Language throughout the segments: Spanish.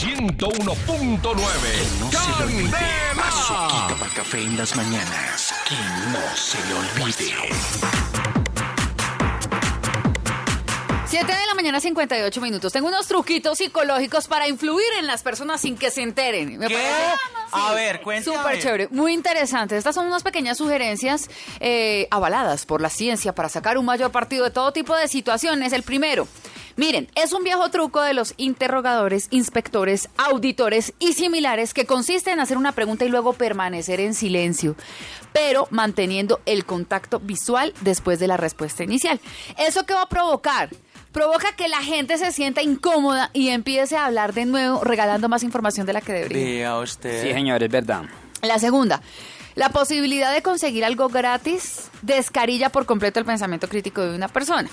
101.9. No se. ¡Candela! Para café en las mañanas. Que no se le olvide. 7 de la mañana, 58 minutos. Tengo unos truquitos psicológicos para influir en las personas sin que se enteren. Me ¿Qué? parece- A ver, cuéntame. Súper chévere, muy interesante. Estas son unas pequeñas sugerencias eh, avaladas por la ciencia para sacar un mayor partido de todo tipo de situaciones. El primero, miren, es un viejo truco de los interrogadores, inspectores, auditores y similares que consiste en hacer una pregunta y luego permanecer en silencio, pero manteniendo el contacto visual después de la respuesta inicial. ¿Eso qué va a provocar? Provoca que la gente se sienta incómoda y empiece a hablar de nuevo, regalando más información de la que debería. Usted. Sí, señor, es verdad. La segunda, la posibilidad de conseguir algo gratis descarilla por completo el pensamiento crítico de una persona.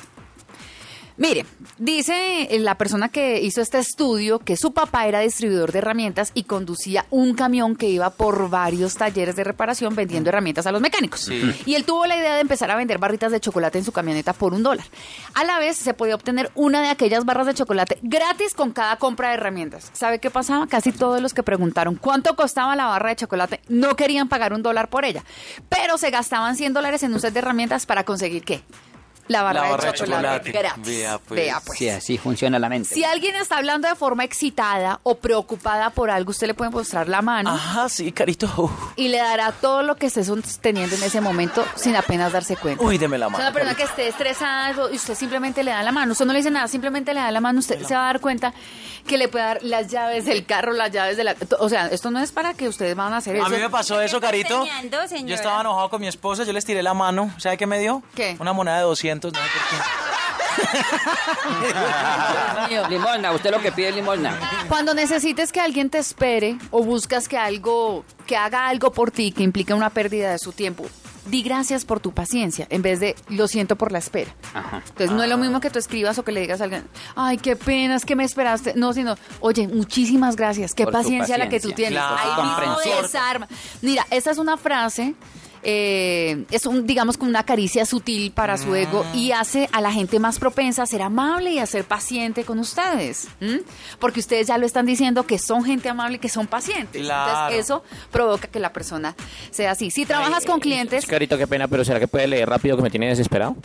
Mire, dice la persona que hizo este estudio que su papá era distribuidor de herramientas y conducía un camión que iba por varios talleres de reparación vendiendo herramientas a los mecánicos. Sí. Y él tuvo la idea de empezar a vender barritas de chocolate en su camioneta por un dólar. A la vez se podía obtener una de aquellas barras de chocolate gratis con cada compra de herramientas. ¿Sabe qué pasaba? Casi todos los que preguntaron cuánto costaba la barra de chocolate no querían pagar un dólar por ella, pero se gastaban 100 dólares en un set de herramientas para conseguir qué? La barra, La barra de de chocolate, chocolate. gratis. Vea, pues. Vea, pues. Sí, así funciona la mente. Si alguien está hablando de forma excitada o preocupada por algo, usted le puede mostrar la mano Ajá, sí, carito. Uf. y le dará todo lo que esté sosteniendo en ese momento sin apenas darse cuenta. Uy, deme la Es mano. una persona que esté estresada y usted simplemente le da la mano. Usted no le dice nada, simplemente le da la mano. Usted se va a dar cuenta que le puede dar las llaves del carro, las llaves de la. O sea, esto no es para que ustedes van a hacer eso. A mí me pasó eso, Carito. enseñando? Yo estaba enojado con mi esposa, yo les tiré la mano. ¿Sabe qué me dio? ¿Qué? Una moneda de 200, no sé por qué. Dios mío. Limosna, usted lo que pide es limosna. Cuando necesites que alguien te espere o buscas que algo, que haga algo por ti que implica una pérdida de su tiempo, di gracias por tu paciencia en vez de lo siento por la espera. Ajá. Entonces no es lo mismo que tú escribas o que le digas a alguien, ay, qué pena, es que me esperaste. No, sino, oye, muchísimas gracias, qué paciencia, la que tú tienes. Claro. Mismo Comprensión. desarma. Mira, esta es una frase. Eh, es un, digamos, como una caricia sutil para su ego y hace a la gente más propensa a ser amable y a ser paciente con ustedes. ¿m? Porque ustedes ya lo están diciendo que son gente amable y que son pacientes. Claro. Entonces, eso provoca que la persona sea así. Si trabajas con clientes, Carito, qué pena, pero ¿será que puede leer rápido que me tiene desesperado?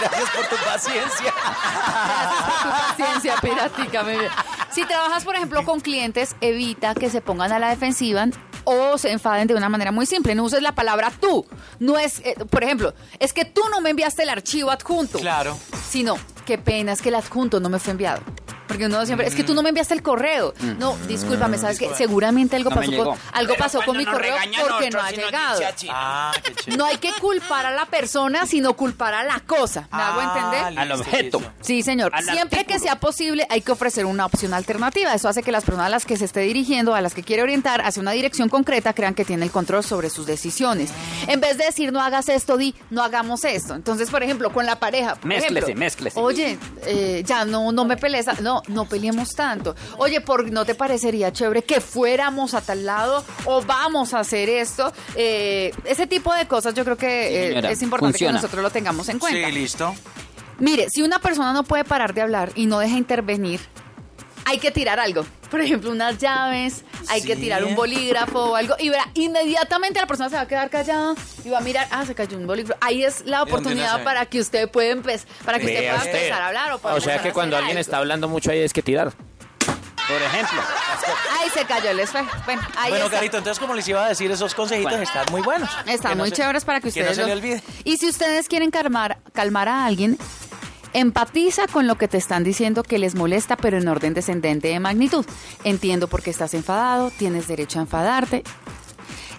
Gracias por tu paciencia. Gracias por tu paciencia, vida. Si trabajas, por ejemplo, con clientes, evita que se pongan a la defensiva o se enfaden de una manera muy simple. No uses la palabra tú. No es, eh, por ejemplo, es que tú no me enviaste el archivo adjunto. Claro. Sino, qué pena, es que el adjunto no me fue enviado. Porque uno siempre, es que tú no me enviaste el correo. No, discúlpame, sabes que seguramente algo No me pasó, llegó. con, algo pasó con mi correo porque no ha llegado. Ah, qué chévere. No hay que culpar a la persona, sino culpar a la cosa. ¿Me hago Ah, entender? Al listo, objeto. Sí, señor. Al Siempre que artículo. sea posible, hay que ofrecer una opción alternativa. Eso hace que las personas a las que se esté dirigiendo, a las que quiere orientar hacia una dirección concreta, crean que tiene el control sobre sus decisiones. En vez de decir no hagas esto, di no hagamos esto. Entonces, por ejemplo, con la pareja. por Mézclese, ejemplo, mézclese. Oye, eh, ya no, no me pelees. No, no peleemos tanto. Oye, ¿por ¿no te parecería chévere que fuéramos a tal lado o vamos a hacer esto? Eh, ese tipo de cosas yo creo que Sí, eh, es importante funciona. que nosotros lo tengamos en cuenta. Sí, listo. Mire, si una persona no puede parar de hablar y no deja intervenir, hay que tirar algo. Por ejemplo, unas llaves, hay que tirar un bolígrafo o algo. Y verá, inmediatamente la persona se va a quedar callada y va a mirar, ah, se cayó un bolígrafo. Ahí es la oportunidad para que usted pueda empezar, para que usted pueda usted. empezar a hablar o pueda O sea que cuando alguien algo. está hablando mucho ahí es que tirar. Por ejemplo. Ahí se cayó el esfero. Bueno, ahí bueno, está. Carito, entonces como les iba a decir, esos consejitos Bueno. están muy buenos. Están Que no muy se- chéveres para que Que ustedes no se lo- le olvide. Y si ustedes quieren calmar, calmar a alguien, empatiza con lo que te están diciendo que les molesta, pero en orden descendente de magnitud. Entiendo por qué estás enfadado, tienes derecho a enfadarte.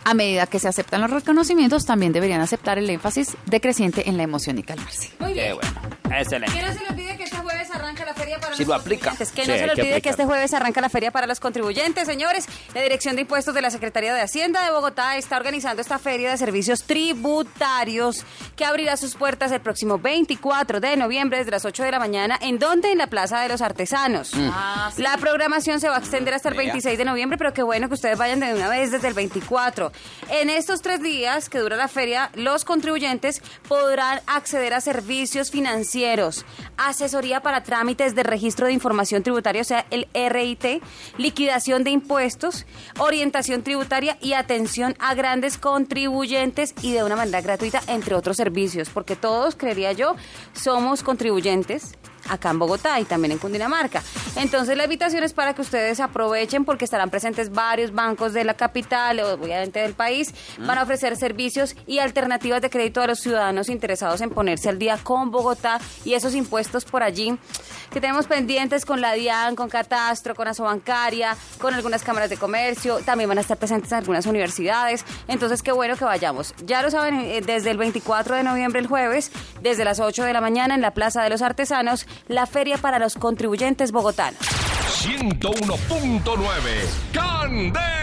A medida que se aceptan los reconocimientos, también deberían aceptar el énfasis decreciente en la emoción y calmarse. Muy Qué bien. bueno. Excelente. Que no se le olvide que arranca la feria para Sí los lo aplica. contribuyentes. Que Sí, no se le olvide que este jueves arranca la feria para los contribuyentes, señores. La Dirección de Impuestos de la Secretaría de Hacienda de Bogotá está organizando esta feria de servicios tributarios que abrirá sus puertas el próximo 24 de noviembre desde las 8 de la mañana. ¿En dónde? En la Plaza de los Artesanos. Ah, sí. La programación se va a extender hasta el 26 de noviembre, pero qué bueno que ustedes vayan de una vez desde el 24. En estos tres días que dura la feria, los contribuyentes podrán acceder a servicios financieros, asesoría para trámites de registro de información tributaria, o sea, el RIT, liquidación de impuestos, orientación tributaria y atención a grandes contribuyentes y de una manera gratuita, entre otros servicios, porque todos, creería yo, somos contribuyentes acá en Bogotá y también en Cundinamarca. Entonces la invitación es para que ustedes aprovechen porque estarán presentes varios bancos de la capital, obviamente del país, van a ofrecer servicios y alternativas de crédito a los ciudadanos interesados en ponerse al día con Bogotá y esos impuestos por allí que tenemos pendientes con la DIAN, con Catastro, con Asobancaria, con algunas cámaras de comercio, también van a estar presentes en algunas universidades. Entonces, qué bueno que vayamos. Ya lo saben, eh, desde el 24 de noviembre, el jueves, desde las 8 de la mañana en la Plaza de los Artesanos, la feria para los contribuyentes bogotanos. 101.9 Candela.